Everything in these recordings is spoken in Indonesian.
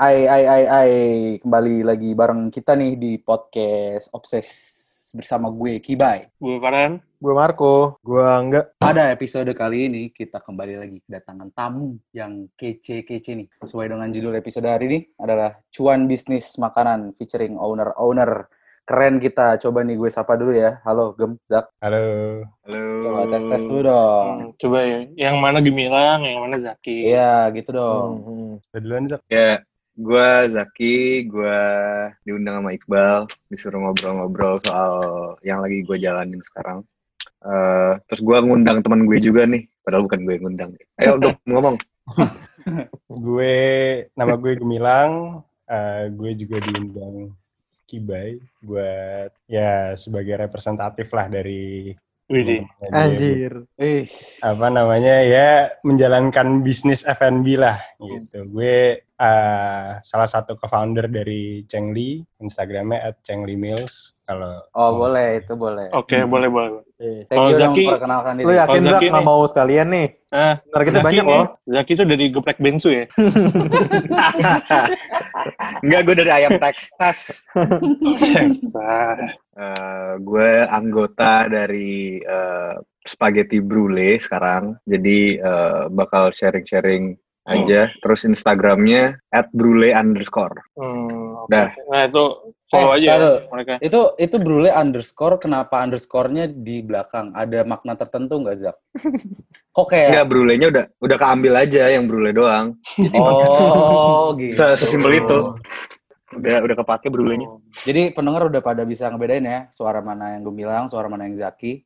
Ai, ai, ai, ai. Kembali lagi bareng kita nih di podcast Obses bersama gue, Kibai. Gue Farhan. Gue Marco. Gue enggak. Pada episode kali ini, kita kembali lagi kedatangan tamu yang kece-kece nih. Sesuai dengan judul episode hari ini adalah Cuan Bisnis Makanan featuring owner-owner. Keren kita. Coba nih gue sapa dulu ya. Halo, Gem, Zak. Halo. Halo. Coba tes-tes dulu dong. Hmm, coba ya, yang mana Gemilang, yang mana Zaki. Iya, gitu dong. Hmm. Udah duluan, Zak. Ya, gue Zaki, gue diundang sama Iqbal, disuruh ngobrol-ngobrol soal yang lagi gue jalanin sekarang. Eh, terus gue ngundang teman gue juga nih, padahal bukan gue yang ngundang. Ayo dong ngomong. Gue, nama gue Gemilang. Eh, gue juga diundang Kibai buat ya sebagai representatif lah dari Widih. teman-temannya dia. Wih, apa namanya ya menjalankan bisnis F&B lah gitu. Gue eh, salah satu co-founder dari Chengli, Instagramnya at Chengli Meals. Kalau oh boleh, itu boleh. Oke, boleh, boleh. Thank Kalau Zaki- perkenalkan diri. Lu yakin Zak Zaki nggak mau sekalian nih? Ah, Ntar kita Zaki banyak nih, loh. Zaki tuh dari geplek bensu ya? Enggak, gue dari Ayam Texas. Texas. Eh, gue anggota dari eh, Spaghetti Brulee sekarang, jadi eh, bakal sharing-sharing aja. Terus Instagramnya at brulee underscore. Hmm, oke. Dah. Nah, itu follow Eh, aja ya taruh. mereka. Itu itu brule underscore, kenapa underscore-nya di belakang? Ada makna tertentu nggak, Zak? Kok kayak... Enggak, brulenya udah udah keambil aja yang brule doang. Oh, gitu. Se- Sesimpel itu. Udah udah kepake brulenya. Jadi pendengar udah pada bisa ngebedain ya, suara mana yang Gemilang, suara mana yang Zaki.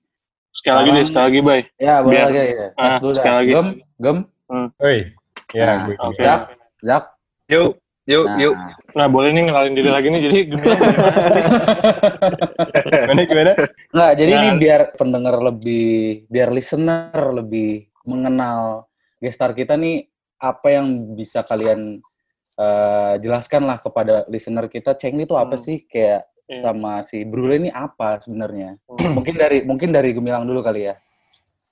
Sekali lagi deh, sekali lagi, Bay. Ya, boleh Biar- lagi. Ya. Tes Ah, dulu dah. sekali lagi. Gem, gem. Oi, ya Nah, gue juga. Zak, Zak. Yuk, yuk, Nah, yuk. Nah, boleh nih ngenalin diri lagi nih. Jadi gimana? Gimana gimana? Nggak, jadi Nah. ini biar pendengar lebih, biar listener lebih mengenal gestar kita nih, apa yang bisa kalian eh, jelaskan lah kepada listener kita, Cengli itu apa Hmm. sih? Kayak Iya. sama si Brule ini apa sebenarnya? Hmm. mungkin dari mungkin dari Gemilang dulu kali ya.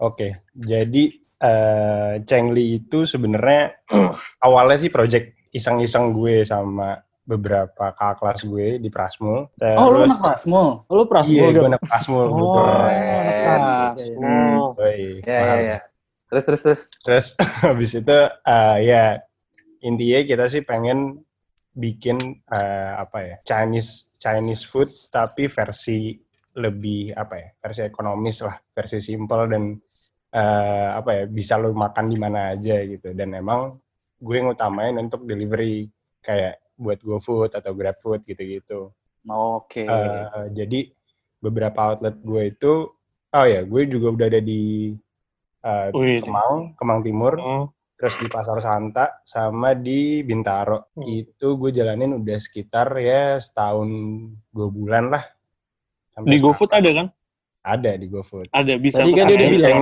Oke, jadi eh Chengli itu sebenarnya awalnya sih project iseng-iseng gue sama beberapa kakak kelas gue di Prasmo. Oh, lu Terus- anak Prasmo? Lu Prasmo Iya, gue anak Prasmo. Oh, kebetulan. keren. Oh, Woi, Ya, ya, paham. ya. Terus, terus, terus. Terus habis itu eh, ya intinya kita sih pengen bikin eh, apa ya Chinese Chinese food tapi versi lebih apa ya versi ekonomis lah versi simple dan eh, apa ya bisa lo makan di mana aja gitu dan emang gue ngutamain untuk delivery kayak buat GoFood atau GrabFood gitu-gitu. Oke. Eh, jadi beberapa outlet gue itu, oh ya, gue juga udah ada di eh, Wih. Kemang, Kemang Timur, Hmm. terus di Pasar Santa, sama di Bintaro. Hmm. Itu gue jalanin udah sekitar ya setahun dua bulan lah. Sampai Di. GoFood ada kan? Ada di GoFood. Ada, bisa Tadi kan dia udah bilang.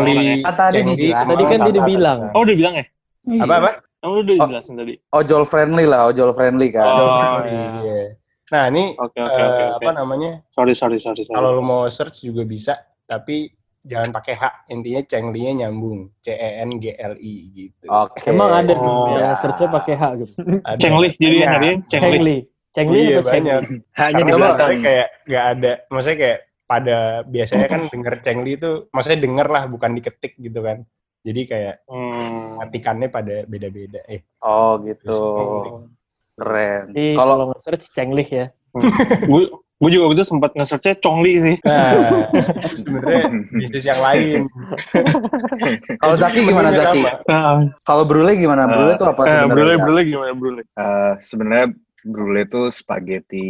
tadi kan dia udah bilang. Oh, udah bilang ya? Apa apa? Kamu udah Oh. jelasin tadi. Ojol friendly lah, ojol friendly kan. Oh, Iya. Nah ini Oke, oke, eh, oke. oke. apa namanya? Sorry, sorry, sorry. sorry. Kalau lo mau search juga bisa, tapi jangan pakai H. Intinya Chengli-nya nyambung. C E N G L I gitu. Oke. Emang ada Oh. Yang Ya. searchnya pakai H gitu. Ada. Cengli, jadi Banyak. nyariin Cengli. Cengli. Cengli Iya Cengli? banyak. Hanya di Karena belakang. kayak nggak ada, maksudnya kayak pada biasanya kan denger Chengli itu, maksudnya denger lah bukan diketik gitu kan. Jadi kayak Hmm. ketikannya pada beda-beda. Eh, Oh gitu. Keren. Kalau kalau nge-search Cengli ya. gue gue juga waktu itu sempat nge-searchnya Chongli sih. nah sebenarnya bisnis yang lain. kalau Zaki gimana Zaki? sama. Kalau Brule gimana? Brule itu apa Eh, sebenarnya? brule, brule gimana brule? Eh, sebenarnya brulee itu spaghetti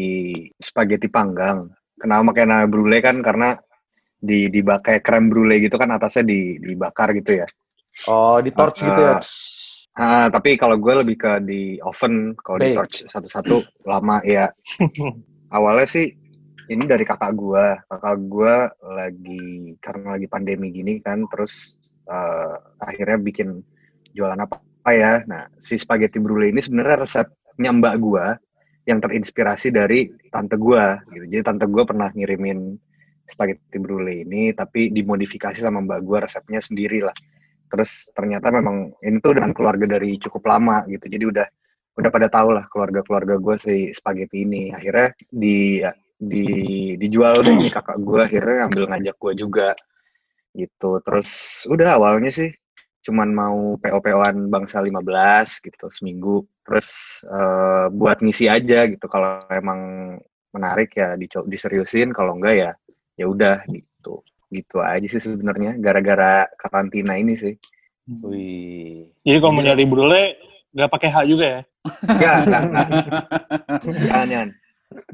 spaghetti panggang. Kenapa pakai nama brulee kan karena di dibakai krem brulee gitu kan atasnya di dibakar gitu ya. Oh, di torch Eh, gitu ya. Ah, tapi kalau gue lebih ke di oven, kalau di torch satu-satu lama ya. Awalnya sih ini dari kakak gue, kakak gue lagi karena lagi pandemi gini kan, terus eh, akhirnya bikin jualan apa, apa ya. Nah, si spaghetti brulee ini sebenarnya resepnya mbak gue yang terinspirasi dari tante gue, gitu. Jadi tante gue pernah ngirimin spaghetti brulee ini, tapi dimodifikasi sama mbak gue resepnya sendiri lah terus ternyata memang ini tuh dengan keluarga dari cukup lama gitu jadi udah udah pada tahu lah keluarga-keluarga gue si spaghetti ini. Akhirnya di di dijual deh kakak gue akhirnya ambil ngajak gue juga gitu. Terus udah awalnya sih cuman mau PO-POan bangsa 15 gitu seminggu. Terus eh, buat ngisi aja gitu kalau emang menarik ya diseriusin kalau enggak ya ya udah gitu gitu aja sih sebenarnya gara-gara karantina ini sih Wih. Jadi kalau mau nyari brule, nggak pakai H juga ya? ya enggak enggak jangan jangan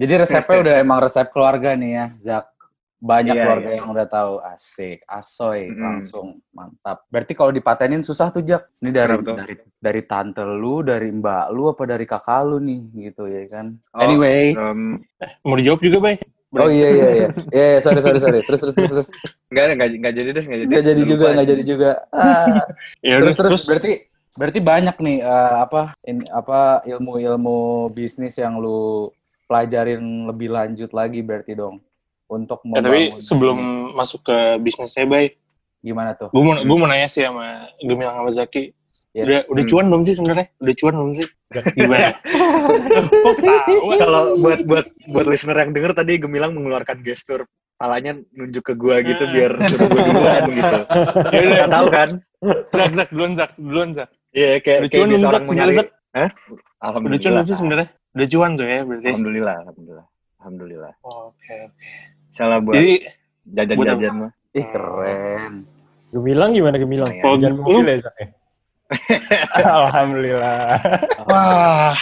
Jadi resepnya udah emang resep keluarga nih ya, Zak. Banyak Iya, keluarga iya. yang udah tahu. Asik, asoy, Mm-mm. langsung mantap. Berarti kalau dipatenin susah tuh, Jak. Ini dari dari dari tante lu, dari mbak lu apa dari kakak lu nih gitu ya kan. Oh, anyway. Em, Mau dijawab juga, Bay? Oh iya iya iya. Iya, iya, sorry sorry sorry. Terus terus terus terus. enggak enggak enggak jadi deh enggak jadi Nggak jadi juga, lupa nggak aja. jadi juga. Ah. Ya terus udah, terus berarti berarti banyak nih eh, apa in, apa ilmu-ilmu bisnis yang lu pelajarin lebih lanjut lagi berarti dong untuk Ya, tapi sebelum ini. masuk ke bisnisnya, Bay, gimana tuh? gue mau, gue mau nanya sih sama Gemilang sama Zaki. Yes. Udah, udah Hmm. cuan belum sih sebenarnya? Udah cuan belum sih? Gimana? Ketawa? kalau buat buat buat listener yang denger tadi Gemilang mengeluarkan gestur palanya nunjuk ke gua gitu Ah. biar suruh gua duluan gitu. Ya udah, Nggak tahu kan? Zak, Zak, duluan, Zak, duluan, Zak. Iya kayak Udah kayak cuan Zak, nyari. Zak? Hah? Udah cuan Alhamdulillah. belum sih sebenarnya? Udah cuan tuh ya, berarti? Alhamdulillah, alhamdulillah. Alhamdulillah. Oke. Salah buat Jadi, jajan-jajan mah. Ih keren. Gemilang gimana Gemilang? Lu, mobil ya, Zak, ya? Alhamdulillah. wah,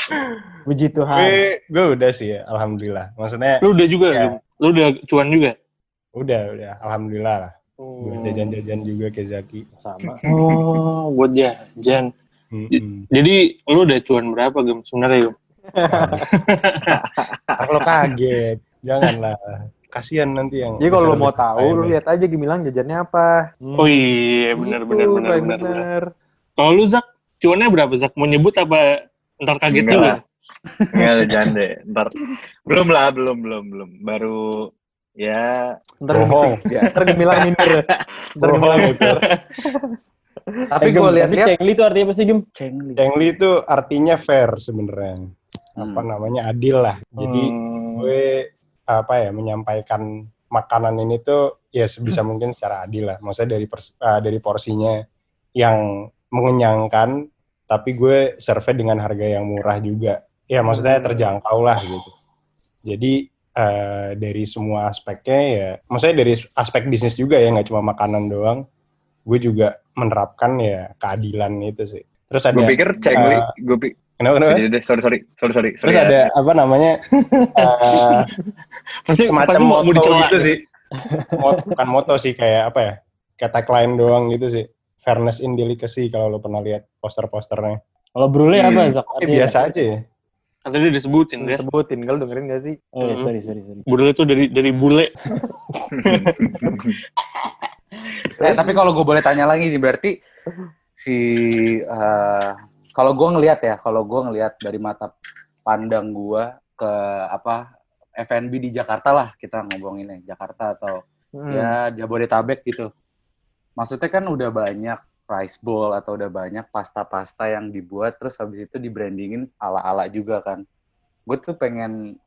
Puji Tuhan. Gue, gue udah sih ya, alhamdulillah. Maksudnya lu udah juga, Ya. Lu udah cuan juga? udah, udah, alhamdulillah lah. Hmm. Gue jajan-jajan juga ke Zaki. Sama. Oh, buat jajan. Jadi, lu udah cuan berapa, Gem? Sebenarnya, Gem? Kalau kaget, janganlah. Kasihan nanti yang. Jadi kalau lo mau tahu, lu lihat aja Gemilang jajannya apa. Oh iya, benar, Gitu, benar, benar, benar. Kalau lu, Zak, cuannya berapa, Zak? Mau nyebut apa ntar kaget Enggak lah. Enggak ada jande. Ntar belum lah, belum, belum, belum. Baru ya Ntar, Bohong. ntar Gemilang minder. Ntar Gemilang minder. Tapi gue lihat-lihat Cengli itu artinya apa sih, Gem? Cengli. Cengli itu artinya fair sebenarnya. Apa Hmm. namanya adil lah. Jadi Hmm. gue apa ya menyampaikan makanan ini tuh ya sebisa Hmm. mungkin secara adil lah. Maksudnya dari pers- eh, dari porsinya yang mengenyangkan, tapi gue serve dengan harga yang murah juga. Ya maksudnya Hmm. terjangkau lah gitu. Jadi eh, dari semua aspeknya ya, maksudnya dari aspek bisnis juga ya nggak cuma makanan doang. Gue juga menerapkan ya keadilan itu sih. Terus ada gue pikir cengli, eh, gue pikir kenapa kenapa? jadi deh, sorry sorry sorry sorry. Terus ya. ada apa namanya? eh, Pasti, pasti mau, mau dicela gitu sih. Mot- bukan moto sih kayak apa ya? Kayak tagline doang gitu sih. Fairness in delicacy kalau lo pernah lihat poster-posternya. Kalau brule Hmm. apa, Zak? Eh, biasa aja ya. Kata dia disebutin ya. Sebutin, kalau dengerin gak sih? Oh, iya, Hmm. sorry, sorry, sorry. Bule itu dari dari bule. Eh, tapi kalau gue boleh tanya lagi nih, berarti si eh, kalau gue ngelihat ya, kalau gue ngelihat dari mata pandang gue ke apa F&B di Jakarta lah kita ngomonginnya Jakarta atau Hmm. ya Jabodetabek gitu. Maksudnya kan udah banyak rice bowl atau udah banyak pasta-pasta yang dibuat terus habis itu di brandingin ala-ala juga kan. Gue tuh pengen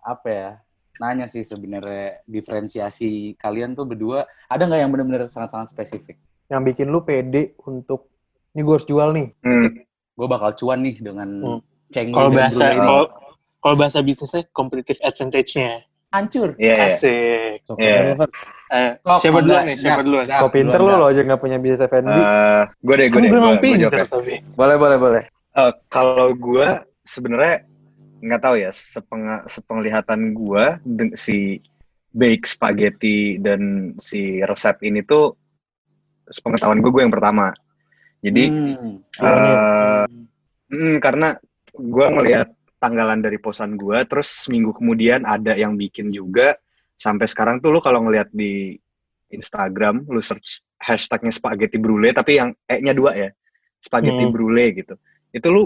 apa ya nanya sih sebenarnya diferensiasi kalian tuh berdua ada nggak yang benar-benar sangat-sangat spesifik? Yang bikin lu pede untuk, ini gue harus jual nih. Hmm. Gue bakal cuan nih dengan Hmm. Kalau bahasa brule ini. kalau kalau bahasa bisnisnya competitive advantage-nya. Hancur. Iya, iya. Asik. Iya. Fer. Eh, Sok, siapa duluan enggak, nih? Siapa duluan? enggak, Kok pinter lu lo enggak. aja gak punya bisnis F&B. Eh, gue deh, gue Kan deh. gue emang gua- gua pinter tapi. Boleh, boleh, boleh. Eh, kalau gue sebenarnya nggak tahu ya sepenga, sepenglihatan gue si bake spaghetti dan si resep ini tuh sepengetahuan gue gue yang pertama. Jadi Hmm. eh, hmm, karena gue ngelihat tanggalan dari posan gue, terus seminggu kemudian ada yang bikin juga. Sampai sekarang tuh lu kalau ngelihat di Instagram, lu search hashtagnya spaghetti brulee, tapi yang e-nya dua ya, spaghetti Hmm. brulee gitu. Itu lu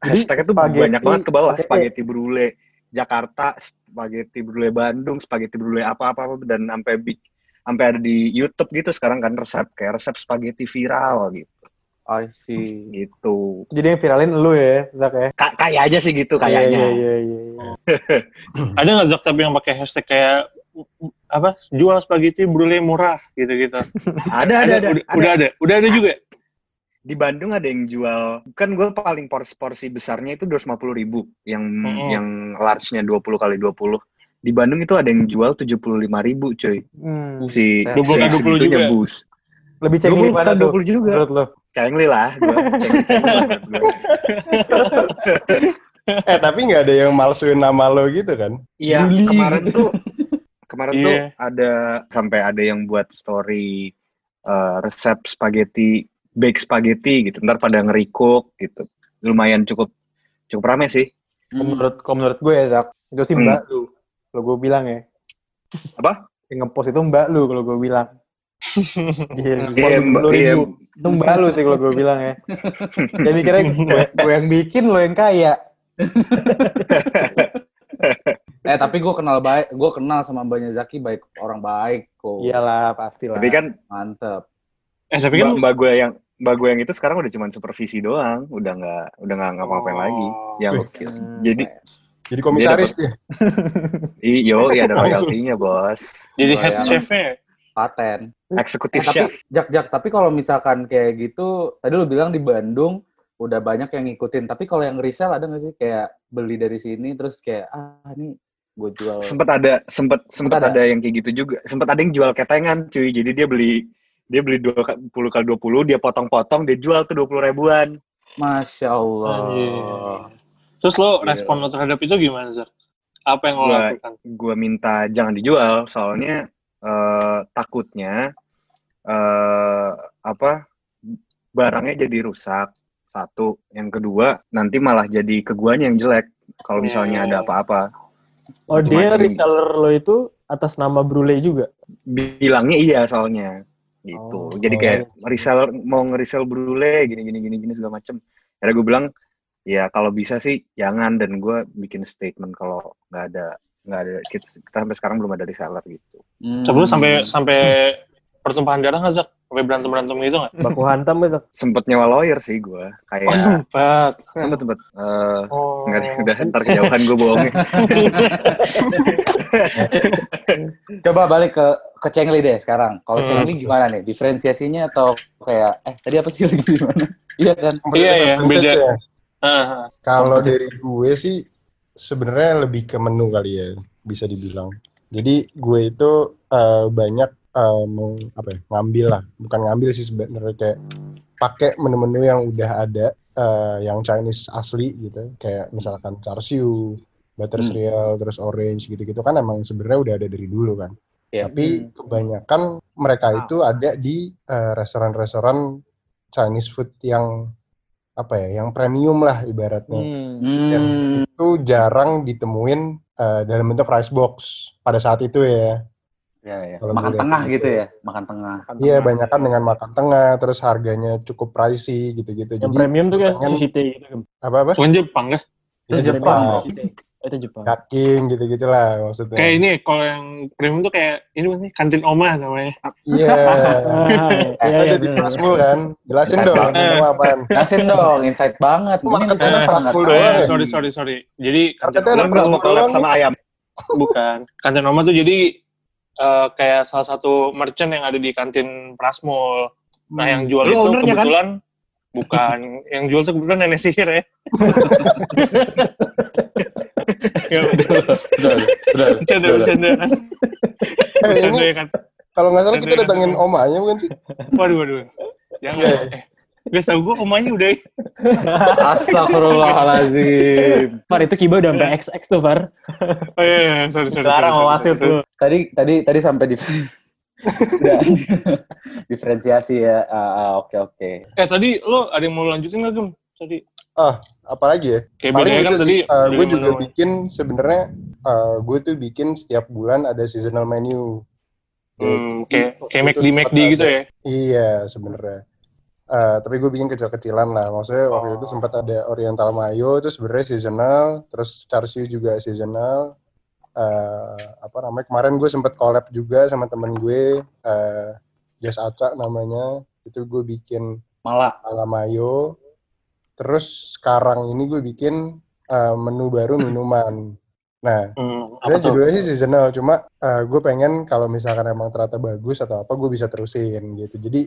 hashtagnya tuh spaghetti banyak banget ke bawah, E. spaghetti brulee Jakarta, spaghetti brulee Bandung, spaghetti brulee apa-apa dan sampai big sampai ada di YouTube gitu sekarang kan resep kayak resep spaghetti viral gitu. I see. gitu. Jadi yang viralin lu ya, Zak ya? Ka- kayak aja sih gitu Iya, kayaknya. iya, iya, iya. Ada nggak Zak tapi yang pakai hashtag kayak apa jual spaghetti brulee murah gitu-gitu. Ada, ada, ada, udah, ada. udah ada, udah ada juga. Di Bandung ada yang jual, kan gue paling porsi, porsi besarnya itu 250 ribu, yang Mm-mm. yang large-nya 20 kali 20. Di Bandung itu ada yang jual 75 ribu cuy. Hmm. Si, Buset. 20 si kali 20 segitunya juga. bus. Lebih cengli 20 mana kan tuh? 20 juga. Menurut lo? Cengli lah. Gua. Cengli- cengli banget gua. Eh tapi nggak ada yang malsuin nama lo gitu kan? Iya, kemarin tuh kemarin tuh Iya. ada sampai ada yang buat story eh, resep spaghetti, bake spaghetti gitu. Ntar pada nge-recook gitu. Lumayan cukup cukup rame sih. Kalau Hmm. menurut, kalau menurut gue ya, Zak, itu sih Hmm. mbak lu. Kalau gue bilang ya. Apa? Yang ngepost itu mbak lu kalau gue bilang. Iya, Iya, sepuluh Iya. mbak lu sih kalau gue bilang ya. Dia mikirnya gue, gue yang bikin, lo yang kaya. Eh tapi gue kenal baik, gue kenal sama Mbaknya Zaki baik orang baik kok. Iyalah, pastilah. Tapi kan Mantep. Eh tapi kan mbak, mbak gue yang mbak gue yang itu sekarang udah cuma supervisi doang, udah nggak udah nggak ngapa-ngapain Oh. lagi. Yang Hmm. jadi Jadi komisaris dia. iyo iya ada royaltinya bos, jadi head ya. chefnya. Paten. eksekutif Eh, tapi chef. Jak Jak, tapi kalau misalkan kayak gitu, tadi lu bilang di Bandung udah banyak yang ngikutin. Tapi kalau yang resell ada nggak sih kayak beli dari sini terus kayak ah ini gue jual. Sempet ada sempet sempet ada. ada yang kayak gitu juga. Sempet ada yang jual ketengan cuy. Jadi dia beli dia beli 20 kali 20, dia potong-potong, dia jual tuh 20 ribuan. Masya Allah. Anjir. Terus lo Iya. respon lo terhadap itu gimana, Zak? Apa yang lo Gua- lakukan? Gue minta jangan dijual, soalnya eh, takutnya eh apa barangnya jadi rusak. Satu, yang kedua nanti malah jadi ke guanya yang jelek kalau misalnya ada apa-apa. Oh dia Macam- reseller lo itu atas nama Brule juga? Bilangnya iya soalnya gitu. Oh. Jadi kayak reseller mau nge-resell brule gini gini gini gini segala macem. Akhirnya gue bilang ya kalau bisa sih jangan dan gue bikin statement kalau nggak ada nggak ada kita, kita sampai sekarang belum ada reseller gitu. Hmm. Sebelum sampai sampai pertumpahan darah nggak, Zak? Sampai berantem-berantem gitu nggak? Baku hantam gitu. Sempet nyewa lawyer sih gue kayak Oh, sempat. sempet sempet eh, Oh. nggak udah ntar kejauhan gue bohongnya. Coba balik ke ke Cengli deh sekarang. Kalau Hmm. Cengli gimana nih? Diferensiasinya atau kayak eh tadi apa sih lagi gimana? iya kan? Iya, iya, beda. Ya. Ah, Kalau dari gue sih sebenarnya lebih ke menu kali ya bisa dibilang. Jadi gue itu eh, banyak meng- apa ya, ngambil lah, bukan ngambil sih sebenarnya kayak pakai menu-menu yang udah ada eh, yang Chinese asli gitu, kayak misalkan char siu, butter Hmm. cereal, terus orange gitu-gitu kan emang sebenarnya udah ada dari dulu kan. Iya. Tapi kebanyakan mereka itu ada di restoran-restoran Chinese food yang apa ya, yang premium lah ibaratnya. Dan Hmm. itu jarang ditemuin eh, dalam bentuk rice box pada saat itu ya. Ya, ya. Kalau Makan tengah gitu gitu. ya, makan tengah. Iya, banyakan dengan makan tengah, terus harganya cukup pricey gitu-gitu. Yang Jadi premium tuh kan sushi gitu kan. apa-apa? bukan Jepang kan? Itu Jepang, Jepang. Oh, Itu Jepang. King gitu-gitu lah maksudnya. Kayak ini, kalau yang premium tuh kayak ini bukan sih kantin Oma namanya. Iya. Ah, iya, iya, di. Prasmul kan? Jelasin dong, banget. itu apaan? Jelasin dong, insight banget. Ini tengah listener Prasmul doang iya, ya? sorry, sorry, sorry. Jadi kantin Oma collab sama ayam? bukan. Kantin Oma tuh jadi eh, kayak salah satu merchant yang ada di kantin Prasmul. Nah, yang jual Lu itu ownernya kan? kebetulan bukan. yang jual tuh kebetulan nenek sihir ya. Ya, Udah, bercanda, bercanda. Eh, Bercanda ya kan. kalau nggak salah kita datangin omanya bukan sih? Waduh, waduh. Jangan. Eh, Gak tau gue omanya udah Astagfirullahaladzim. Far itu Kiba udah sampai XX tuh Far. Oh iya, iya, sorry, sorry. Sekarang mau wasit sorry. lu. Tadi tadi tadi sampai di diferensiasi ya. Ah, Oke oke. Eh, tadi lo ada yang mau lanjutin nggak, Gem? Tadi. Apalagi ya? Kayak Paling kan itu tadi. sih, uh, gue dari juga mana- bikin sebenarnya uh, gue tuh bikin setiap bulan ada seasonal menu. Hmm, kayak, kayak Itu McD, McD gitu ya. Iya sebenarnya. Uh, tapi gue bikin kecil-kecilan lah. Maksudnya waktu Oh. itu sempat ada Oriental Mayo itu sebenarnya seasonal, terus char siu juga seasonal. Uh, apa namanya? Kemarin gue sempat collab juga sama temen gue, uh, Jas Aca namanya. Itu gue bikin Malah. ala mayo. Terus sekarang ini gue bikin eh, menu baru minuman. Nah, Hmm, apa judulnya sih seasonal, cuma eh, gue pengen kalau misalkan emang ternyata bagus atau apa, gue bisa terusin gitu. Jadi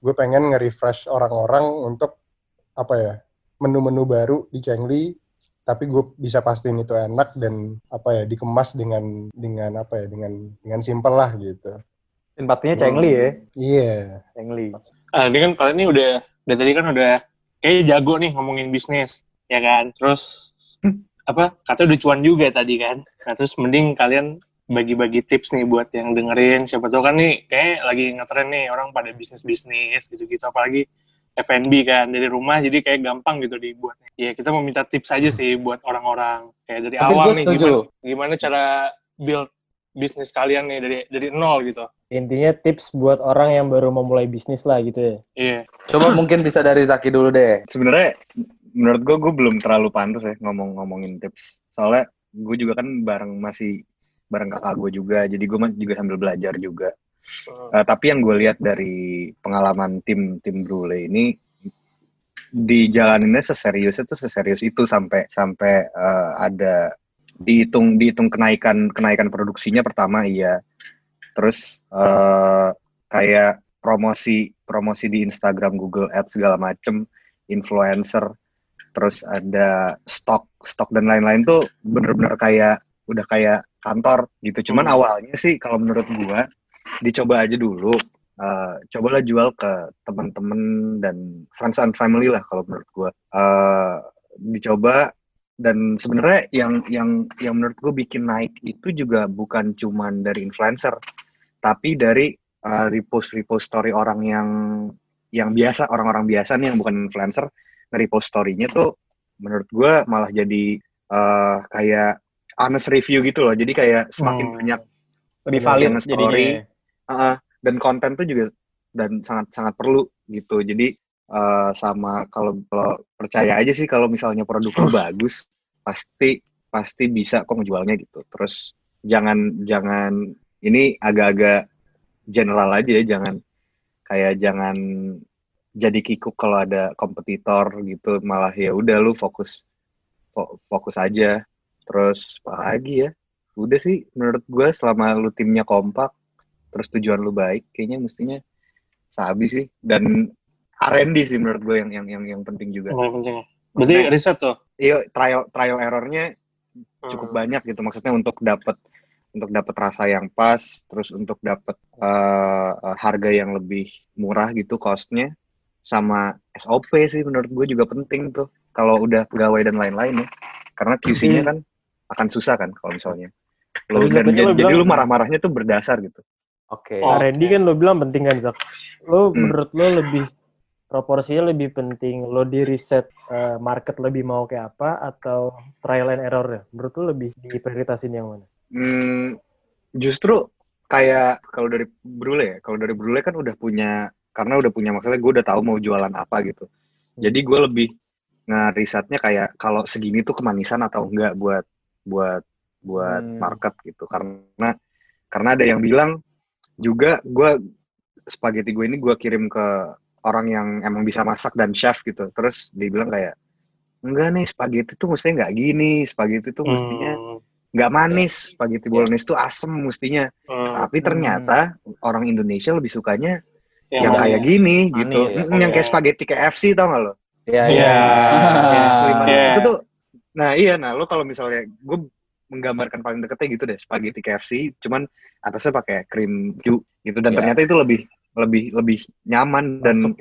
gue pengen nge-refresh orang-orang untuk apa ya menu-menu baru di Chengli, tapi gue bisa pastiin itu enak dan apa ya dikemas dengan dengan apa ya dengan dengan simple lah gitu. Dan pastinya Cengli ya. Iya. Cengli. Ah, ini kan kalian ini udah dari tadi kan udah kayak jago nih ngomongin bisnis, ya kan? Terus apa? Katanya udah cuan juga tadi kan. Nah, terus mending kalian bagi-bagi tips nih buat yang dengerin. Siapa tahu kan nih kayak lagi ngetren nih orang pada bisnis-bisnis gitu-gitu apalagi F&B kan dari rumah jadi kayak gampang gitu dibuatnya. Ya kita mau minta tips aja sih buat orang-orang kayak dari Tapi awal nih setuju. gimana, gimana cara build bisnis kalian nih dari dari nol gitu. Intinya tips buat orang yang baru memulai bisnis lah gitu ya. Iya. Coba mungkin bisa dari Zaki dulu deh. Sebenarnya menurut gue gue belum terlalu pantas ya ngomong-ngomongin tips. Soalnya gue juga kan bareng masih bareng kakak gue juga, jadi gue juga sambil belajar juga. Eh, tapi yang gue lihat dari pengalaman tim tim Brule ini dijalaninnya seserius itu seserius itu sampai sampai eh, ada dihitung dihitung kenaikan kenaikan produksinya pertama iya. Terus eh, kayak promosi promosi di Instagram Google Ads segala macem influencer terus ada stok stok dan lain-lain tuh bener-bener kayak udah kayak kantor gitu. Cuman Hmm. awalnya sih kalau menurut gua dicoba aja dulu Eh, cobalah jual ke teman-teman dan friends and family lah kalau menurut gua. Eh, dicoba dan sebenarnya yang yang yang menurut gue bikin naik itu juga bukan cuman dari influencer tapi dari uh, repost repost story orang yang yang biasa orang-orang biasa nih yang bukan influencer nge-repost story-nya tuh menurut gue malah jadi uh, kayak honest review gitu loh jadi kayak semakin Hmm. banyak Lebih valid story. jadinya. ya. uh, dan konten tuh juga dan sangat sangat perlu gitu jadi uh, sama kalau kalau percaya aja sih kalau misalnya produk lu bagus pasti pasti bisa kok ngejualnya gitu. Terus jangan jangan ini agak-agak general aja ya jangan kayak jangan jadi kikuk kalau ada kompetitor gitu malah ya udah lu fokus fo- fokus aja. Terus apa lagi ya udah sih menurut gue selama lu timnya kompak terus tujuan lu baik kayaknya mestinya sabi sih. Dan R&D sih menurut gue yang yang yang yang penting juga Yang penting. Berarti Maksudnya- riset tuh. iya trial trial errornya cukup Hmm. banyak gitu maksudnya untuk dapat untuk dapat rasa yang pas terus untuk dapat eh, eh, harga yang lebih murah gitu costnya sama SOP sih menurut gue juga penting tuh kalau udah pegawai dan lain-lain ya karena QC-nya kan akan susah kan kalau misalnya lo dan jadi bilang- lu marah-marahnya tuh berdasar gitu Oke. Oh. R&D kan lo bilang penting kan Zak. Lo Hmm. menurut lo lebih proporsinya lebih penting lo di riset eh, market lebih mau kayak apa atau trial and error ya? Menurut lo lebih diprioritasin yang mana? Hmm, justru kayak kalau dari Brule ya, kalau dari Brule kan udah punya, karena udah punya maksudnya gue udah tahu mau jualan apa gitu. Jadi gue lebih ngerisetnya kayak kalau segini tuh kemanisan atau enggak buat buat buat Hmm. market gitu. Karena karena ada yang bilang juga gue spaghetti gue ini gue kirim ke orang yang emang bisa masak dan chef gitu. Terus dia bilang kayak enggak nih spaghetti tuh mestinya nggak gini, spaghetti tuh mestinya Hmm. nggak manis spaghetti bolognese itu asem mestinya Hmm. tapi ternyata orang Indonesia lebih sukanya Yang yang kayak ya? gini Manis. gitu Mm, yang kayak spaghetti KFC tau gak lo Iya, Iya. iya. Kelima- Iya. itu tuh nah iya nah lo kalau misalnya gue menggambarkan paling deketnya gitu deh spaghetti KFC cuman atasnya pakai krim Q gitu dan Iya. ternyata itu lebih lebih lebih nyaman dan Masuk.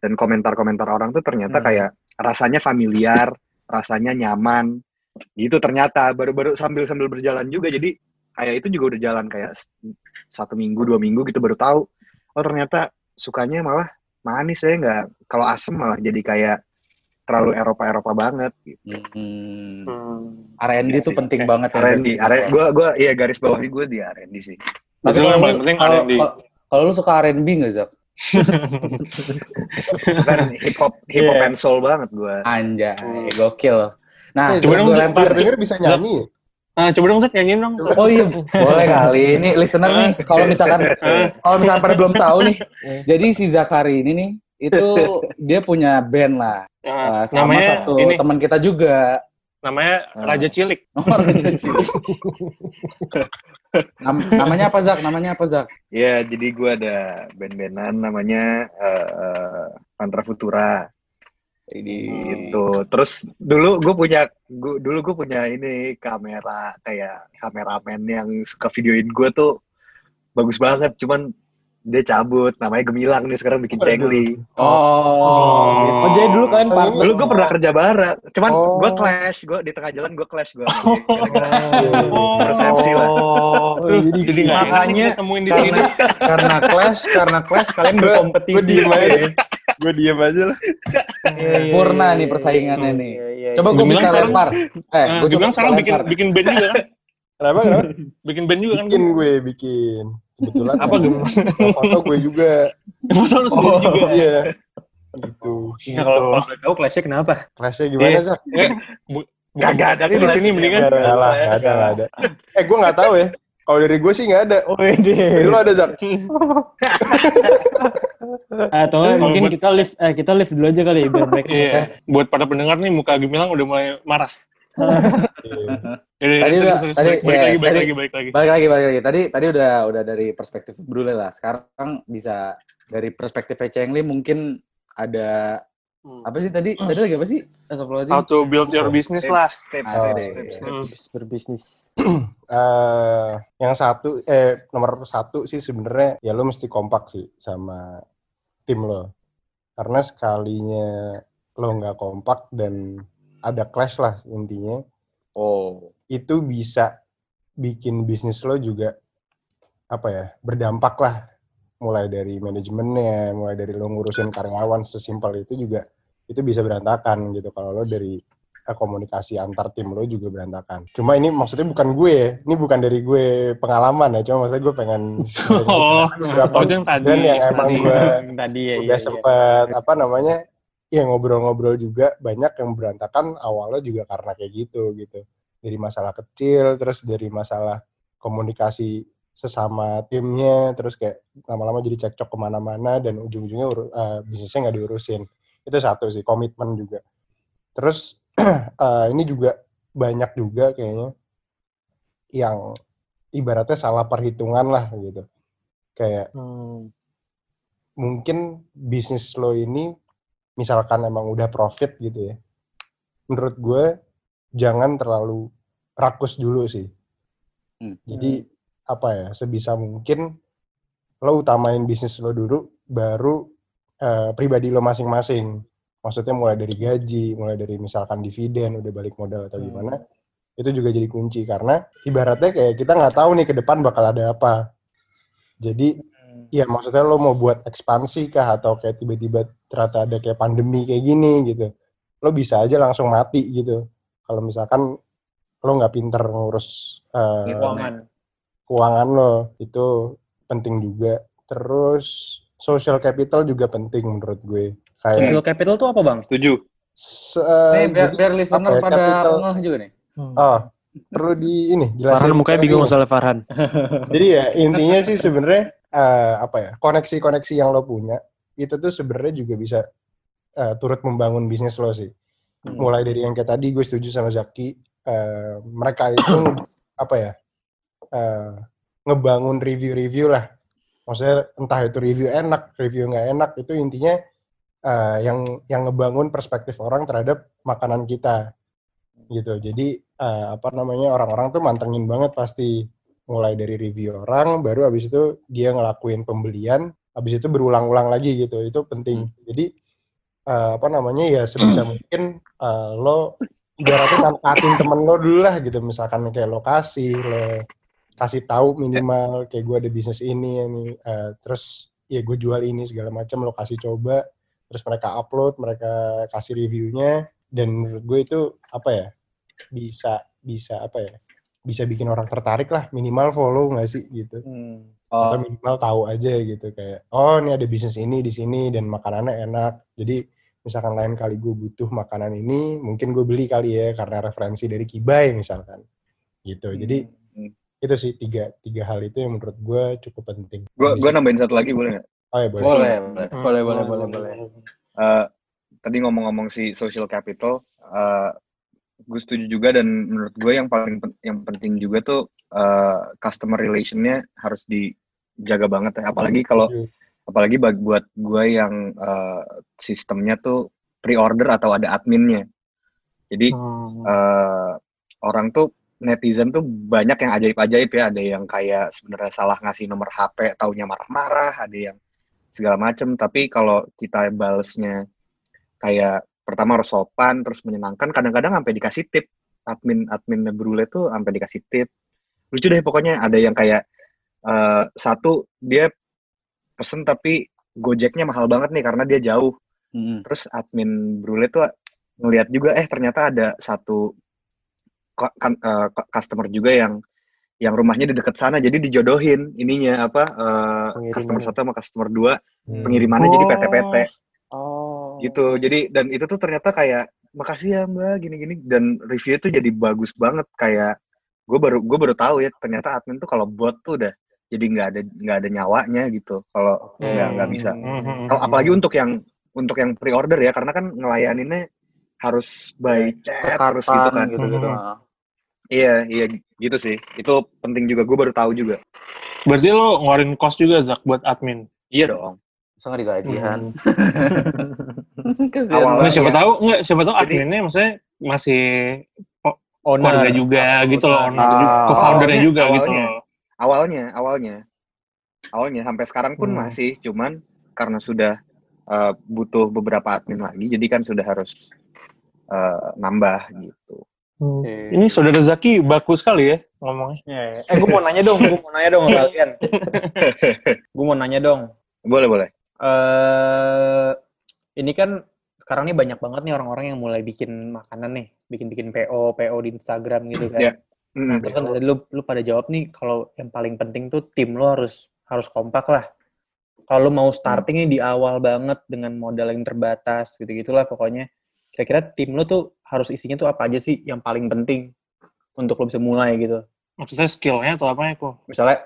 dan komentar-komentar orang tuh ternyata Hmm. kayak rasanya familiar rasanya nyaman gitu ternyata baru-baru sambil sambil berjalan juga jadi kayak itu juga udah jalan kayak satu minggu dua minggu gitu baru tahu oh ternyata sukanya malah manis ya nggak kalau asem malah jadi kayak terlalu Eropa Eropa banget gitu. Hmm. Hmm. R&D Iya itu sih. penting banget ya. R&D, R&D, gue gue iya garis bawahi gue di R&D sih. Tapi Itu yang paling penting R&D. kalau- kalau lu suka R&B nggak Zak? Kan hip hop hip hop and soul banget gue. Anjay, Hmm. gokil. Nah, Eh, terus coba dong, gue lempar. Denger bisa nyanyi. ya? Nah, coba dong Zak nyanyiin dong. Oh iya, boleh kali. Ini listener nih, kalau misalkan kalau misalkan pada belum tahu nih, jadi si Zakari ini nih itu dia punya band lah. Nah, Eh, sama namanya satu ini teman kita juga. namanya Ah. Raja Cilik. Oh, Raja Cilik. Nam- namanya apa Zak? Namanya apa Zak? Ya, jadi gue ada band-bandan namanya eh, eh, Mantra Futura. Ini gitu. Terus dulu gue punya, gua, dulu gue punya ini kamera kayak kameramen yang suka videoin gue tuh bagus banget. Cuman dia cabut, namanya Gemilang nih sekarang bikin cengli. Oh. Oh, jadi dulu kalian partner. Dulu gue pernah kerja bareng, cuman Oh. gue clash, gue di tengah jalan gue clash gue. Oh. Persepsi lah. Oh, Oh, jadi, Jadi makanya temuin di sini. karena, karena clash, karena clash kalian berkompetisi. Gue diem aja. ya. Gue diem aja lah. Purna nih persaingannya nih. Iya, iya, Coba iya. gue bisa sekarang- lempar. Eh, Nah, gue bilang sekarang bikin bikin band juga kan? Kenapa? Kenapa? Bikin band juga kan? Bikin gue, bikin. Kebetulan Apa yang foto gue juga. Foto lu sendiri juga. Iya. Gitu. Nah, kalau kalau boleh tahu clashnya kenapa? Clashnya gimana, Iya. Zak? Eh, bukan Kagak ada di sini mendingan. Gak ada gak ada, gak ada. Eh, gue gak tahu ya. Kalau dari gue sih gak ada. Oh, ini. Dari lu ada, Zak? Atau Kalau mungkin buat- kita live eh, kita live dulu aja kali biar mereka. Iya. Buat para pendengar nih muka Gemilang udah mulai marah. Iya. Tadi udah- tadi- balik, iya, lagi, balik tadi- lagi, balik lagi. Balik lagi, balik lagi. Tadi tadi udah udah dari perspektif Brule lah. Sekarang bisa dari perspektif Chengli mungkin ada apa sih tadi? Tadi lagi apa sih? How to build your business lah. Tips, Oh. tips, tips, tips. Hmm. berbisnis. eh yang satu eh nomor satu sih sebenarnya ya lo mesti kompak sih sama tim lo karena sekalinya lo nggak kompak dan ada clash lah intinya Oh. itu bisa bikin bisnis lo juga apa ya berdampak lah mulai dari manajemennya mulai dari lo ngurusin karyawan sesimpel itu juga itu bisa berantakan gitu kalau lo dari eh, komunikasi antar tim lo juga berantakan cuma ini maksudnya bukan gue ya ini bukan dari gue pengalaman ya cuma maksudnya gue pengen Oh, maksudnya yang tadi. yang emang tadi. gue Tadi ya, udah iya, iya. sempet apa namanya ya ngobrol-ngobrol juga banyak yang berantakan awalnya juga karena kayak gitu gitu. Dari masalah kecil terus dari masalah komunikasi sesama timnya terus kayak lama-lama jadi cekcok ke mana-mana dan ujung-ujungnya eh, bisnisnya nggak diurusin. Itu satu sih komitmen juga. Terus eh, ini juga banyak juga kayaknya yang ibaratnya salah perhitungan lah gitu. Kayak Hmm. mungkin bisnis lo ini misalkan emang udah profit gitu ya menurut gue jangan terlalu rakus dulu sih. Hmm. jadi apa ya sebisa mungkin lo utamain bisnis lo dulu baru eh, pribadi lo masing-masing. Maksudnya mulai dari gaji mulai dari misalkan dividen udah balik modal atau gimana itu juga jadi kunci. Karena ibaratnya kayak kita nggak tahu nih ke depan bakal ada apa. Jadi Iya, maksudnya lo mau buat ekspansi kah atau kayak tiba-tiba ternyata ada kayak pandemi kayak gini gitu. Lo bisa aja langsung mati gitu. Kalau misalkan lo nggak pinter ngurus eh, Keuangan. keuangan lo, itu penting juga. Terus social capital juga penting menurut gue. Kayak Social capital tuh apa, Bang? Setuju. se- eh, Nih, biar, jadi biar listener ya, pada capital- ngeh juga nih. oh, perlu di ini jelasin. Farhan mukanya bingung soalnya Farhan. Jadi ya intinya sih sebenarnya eh, apa ya koneksi-koneksi yang lo punya itu tuh sebenarnya juga bisa eh, turut membangun bisnis lo sih. Hmm. Mulai dari yang kayak tadi gue setuju sama Zaki, eh, mereka itu apa ya eh, ngebangun review-review lah. Maksudnya entah itu review enak, review nggak enak itu intinya eh, yang yang ngebangun perspektif orang terhadap makanan kita gitu. Jadi eh, apa namanya orang-orang tuh mantengin banget pasti mulai dari review orang, baru abis itu dia ngelakuin pembelian, abis itu berulang-ulang lagi gitu, itu penting. Jadi eh, apa namanya ya sebisa mungkin eh, lo ibaratnya manfaatin temen lo dulu lah gitu, misalkan kayak lokasi, lo kasih tahu minimal kayak gue ada bisnis ini, ini eh, terus ya gue jual ini segala macam, lo kasih coba, terus mereka upload, mereka kasih reviewnya, dan menurut gue itu apa ya bisa bisa apa ya bisa bikin orang tertarik lah minimal follow nggak sih gitu Oh, atau minimal tahu aja gitu kayak oh ini ada bisnis ini di sini dan makanannya enak jadi misalkan lain kali gue butuh makanan ini mungkin gue beli kali ya karena referensi dari Kibai misalkan gitu jadi Hmm. itu sih tiga tiga hal itu yang menurut gue cukup penting Gue gue nambahin satu lagi boleh nggak? Oh ya boleh. Boleh, boleh. Boleh, boleh, boleh, boleh. Eh, tadi ngomong-ngomong si social capital, eh, gue setuju juga dan menurut gue yang paling yang penting juga tuh eh, customer relationnya harus dijaga banget ya. Apalagi kalau apalagi buat gue yang eh, sistemnya tuh pre-order atau ada adminnya. Jadi Hmm. eh, orang tuh netizen tuh banyak yang ajaib-ajaib ya. Ada yang kayak sebenarnya salah ngasih nomor HP, taunya marah-marah. Ada yang segala macem. Tapi kalau kita balesnya kayak pertama harus sopan, terus menyenangkan. Kadang-kadang sampai dikasih tip. Admin admin Brule tuh sampai dikasih tip. Lucu deh pokoknya. Ada yang kayak eh, satu dia pesen tapi Gojeknya mahal banget nih karena dia jauh Mm-mm. terus admin Brule tuh ngelihat juga eh ternyata ada satu kan, ko- customer juga yang yang rumahnya di dekat sana jadi dijodohin ininya apa eh, Pengirimannya. customer satu sama customer dua Hmm. pengirimannya jadi Oh. PT-PT Oh. gitu jadi dan itu tuh ternyata kayak makasih ya mbak gini-gini dan review tuh jadi bagus banget kayak gue baru gue baru tahu ya ternyata admin tuh kalau bot tuh udah jadi nggak ada nggak ada nyawanya gitu kalau nggak nggak bisa Hmm. kalau apalagi untuk yang untuk yang pre-order ya karena kan ngelayaninnya harus by chat terus gitu kan. Cekatan gitu-gitu. Mhm. ah. Iya, iya gitu sih. Itu penting juga gue baru tahu juga. Berarti lo ngeluarin cost juga Zak buat admin. Iya dong. Masa nggak digajian? Hmm. Awalnya siapa ya. tahu nggak siapa tahu Jadi- adminnya maksudnya masih Owner. keluarga juga gitu loh, owner Ah. juga, co-foundernya Awalnya- juga gitu awalnya. loh. Awalnya, awalnya. Awalnya sampai sekarang pun Hmm. masih cuman karena sudah uh, butuh beberapa admin lagi jadi kan sudah harus uh, nambah gitu. Oke. Ini saudara Zaki bagus sekali ya ngomongnya. Iya, iya. Eh, gue mau nanya dong, gue mau nanya dong kalian. gue mau nanya dong. Boleh, boleh. Eh ini kan sekarang nih banyak banget nih orang-orang yang mulai bikin makanan nih, bikin-bikin PO, PO di Instagram gitu kan. Iya. Nah, Mm, terus kan tadi lu, lu pada jawab nih kalau yang paling penting tuh tim lu harus harus kompak lah. Kalau lu mau starting nih di awal banget dengan modal yang terbatas gitu-gitulah pokoknya. Kira-kira tim lu tuh harus isinya tuh apa aja sih yang paling penting untuk lu bisa mulai gitu. Maksudnya skillnya atau apa ya kok? Misalnya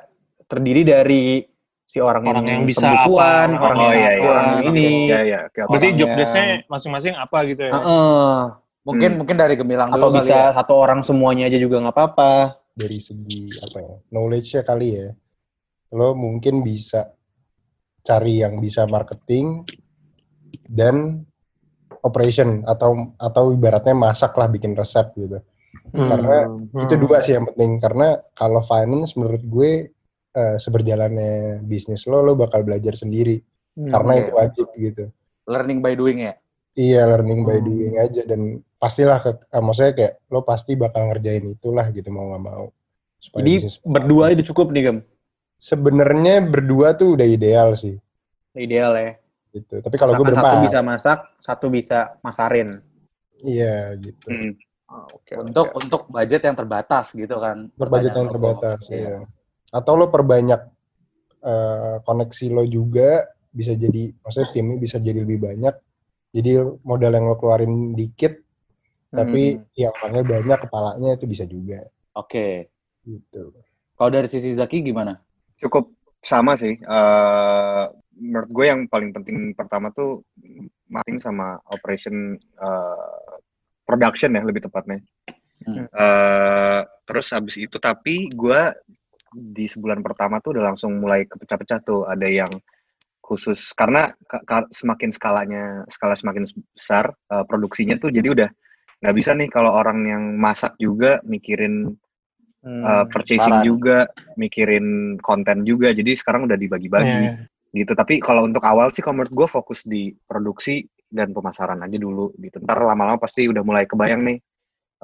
terdiri dari si orang, Orang yang bisa pembukuan, apa, orang oh, yang iya, iya. orang Oke. ini. Iya, iya. Oke. Berarti job yang- desk-nya masing-masing apa gitu ya? Heeh. Mungkin Hmm. mungkin dari Gemilang atau dulu kali bisa ya. satu orang semuanya aja juga nggak apa-apa. dari segi apa ya knowledge-nya kali ya lo mungkin bisa cari yang bisa marketing dan operation atau atau ibaratnya masak lah bikin resep gitu Hmm. karena Hmm. itu dua sih yang penting karena kalau finance menurut gue eh, seberjalannya bisnis lo lo bakal belajar sendiri karena Oke. itu wajib gitu Learning by doing ya. iya learning by Hmm. doing aja dan pastilah ke, eh, maksudnya kayak lo pasti bakal ngerjain itulah gitu mau nggak mau Supaya Jadi bisnis- berdua itu cukup nih, Gem. sebenarnya berdua tuh udah ideal sih Ideal ya. gitu tapi kalau gue Misalkan satu berempat bisa masak, satu bisa masarin. iya gitu Hmm. oke. Untuk untuk budget yang terbatas gitu kan. berbudget yang terbatas Iya. iya. Atau lo perbanyak eh, koneksi lo juga bisa jadi maksudnya timnya bisa jadi lebih banyak jadi modal yang lo keluarin dikit tapi Hmm. yang orangnya banyak kepalanya itu bisa juga Oke. gitu Kalau dari sisi Zaki gimana? cukup sama sih. Eh menurut gue yang paling penting pertama tuh marketing sama operation eh, production ya lebih tepatnya. Hmm. Eh, terus habis itu tapi gue di sebulan pertama tuh udah langsung mulai kepecah-pecah tuh. Ada yang khusus karena ka- ka- semakin skalanya skala semakin besar eh, produksinya tuh jadi udah nggak bisa nih kalau orang yang masak juga mikirin Hmm. uh, purchasing juga, mikirin konten juga. Jadi sekarang udah dibagi-bagi Iya. gitu. Tapi kalau untuk awal sih, kalau menurut gue fokus di produksi dan pemasaran aja dulu gitu. Ntar lama-lama pasti udah mulai kebayang nih,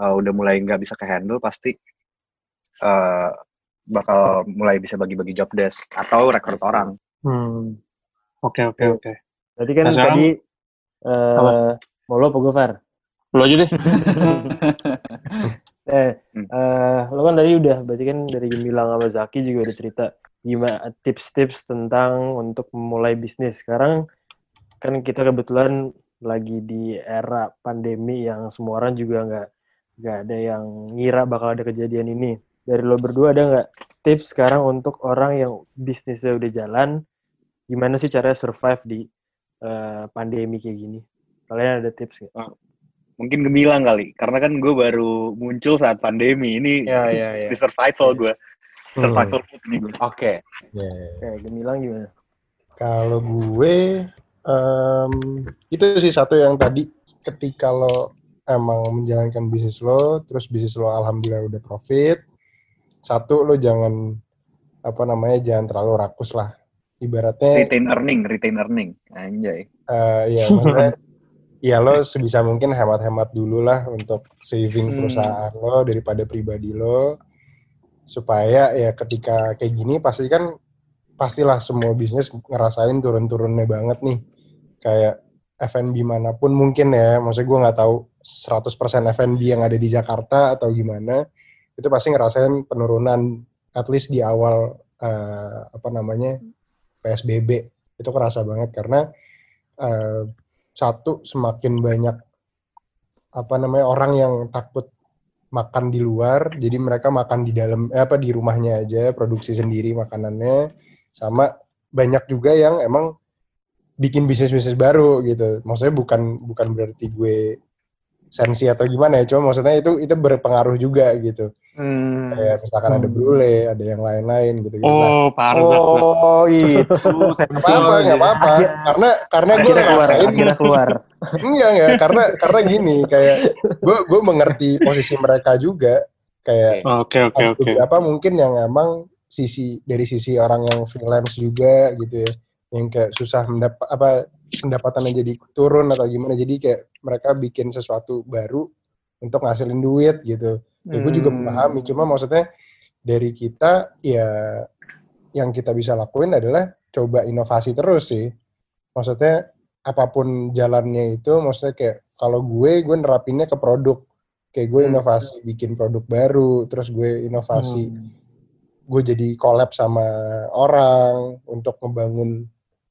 uh, udah mulai nggak bisa ke handle pasti uh, bakal mulai bisa bagi-bagi job desk atau rekrut orang. Hmm. Oke oke oke. Berarti kan Nah, sekarang- tadi eh Apa? mau lo apa gue? Lo aja deh. Eh, Hmm. eh, lo kan tadi udah, berarti kan dari Gemilang sama Zaki juga udah cerita gimana tips-tips tentang untuk memulai bisnis. Sekarang kan kita kebetulan lagi di era pandemi yang semua orang juga nggak nggak ada yang ngira bakal ada kejadian ini. Dari lo berdua ada nggak tips sekarang untuk orang yang bisnisnya udah jalan, gimana sih caranya survive di eh, pandemi kayak gini? Kalian ada tips nggak? Mungkin gemilang kali, karena kan gue baru muncul saat pandemi. Ini Ya, ya, ya. mesti survival gue. Hmm. Survival food ini gue. Oke. Ya. Kayak gemilang gimana? Kalau gue em, itu sih satu yang tadi ketika lo emang menjalankan bisnis lo, terus bisnis lo alhamdulillah udah profit. Satu lo jangan apa namanya jangan terlalu rakus lah. Ibaratnya Retain earning, retain earning. Anjay. eh ya maksudnya ya lo sebisa mungkin hemat-hemat dulu lah untuk saving Hmm. perusahaan lo daripada pribadi lo supaya ya ketika kayak gini pasti kan pastilah semua bisnis ngerasain turun-turunnya banget nih kayak F&B mana pun mungkin ya maksudnya gue nggak tahu 100% F&B yang ada di Jakarta atau gimana itu pasti ngerasain penurunan at least di awal eh, apa namanya PSBB itu kerasa banget karena eh, satu semakin banyak apa namanya orang yang takut makan di luar jadi mereka makan di dalam eh, apa di rumahnya aja produksi sendiri makanannya sama banyak juga yang emang bikin bisnis bisnis baru gitu. Maksudnya bukan bukan berarti gue sensi atau gimana ya cuma maksudnya itu itu berpengaruh juga gitu Hmm. kayak misalkan ada brule ada yang lain-lain gitu gitu Oh, Pak Arzak. Oh, itu Gak apa-apa, gak apa-apa. Karena karena gue Akhirnya keluar, ngerasain akhirnya keluar. enggak enggak karena karena gini kayak gue gue mengerti posisi mereka juga kayak Oke, oke, ada oke. beberapa mungkin yang emang sisi dari sisi orang yang freelance juga gitu ya yang kayak susah mendapat apa pendapatannya jadi turun atau gimana jadi kayak mereka bikin sesuatu baru untuk ngasilin duit gitu ya gue juga Hmm. memahami cuma maksudnya dari kita ya yang kita bisa lakuin adalah coba inovasi terus sih maksudnya apa pun jalannya itu maksudnya kayak kalau gue gue nerapinnya ke produk kayak gue Hmm. inovasi bikin produk baru terus gue inovasi Hmm. gue jadi collab sama orang untuk ngebangun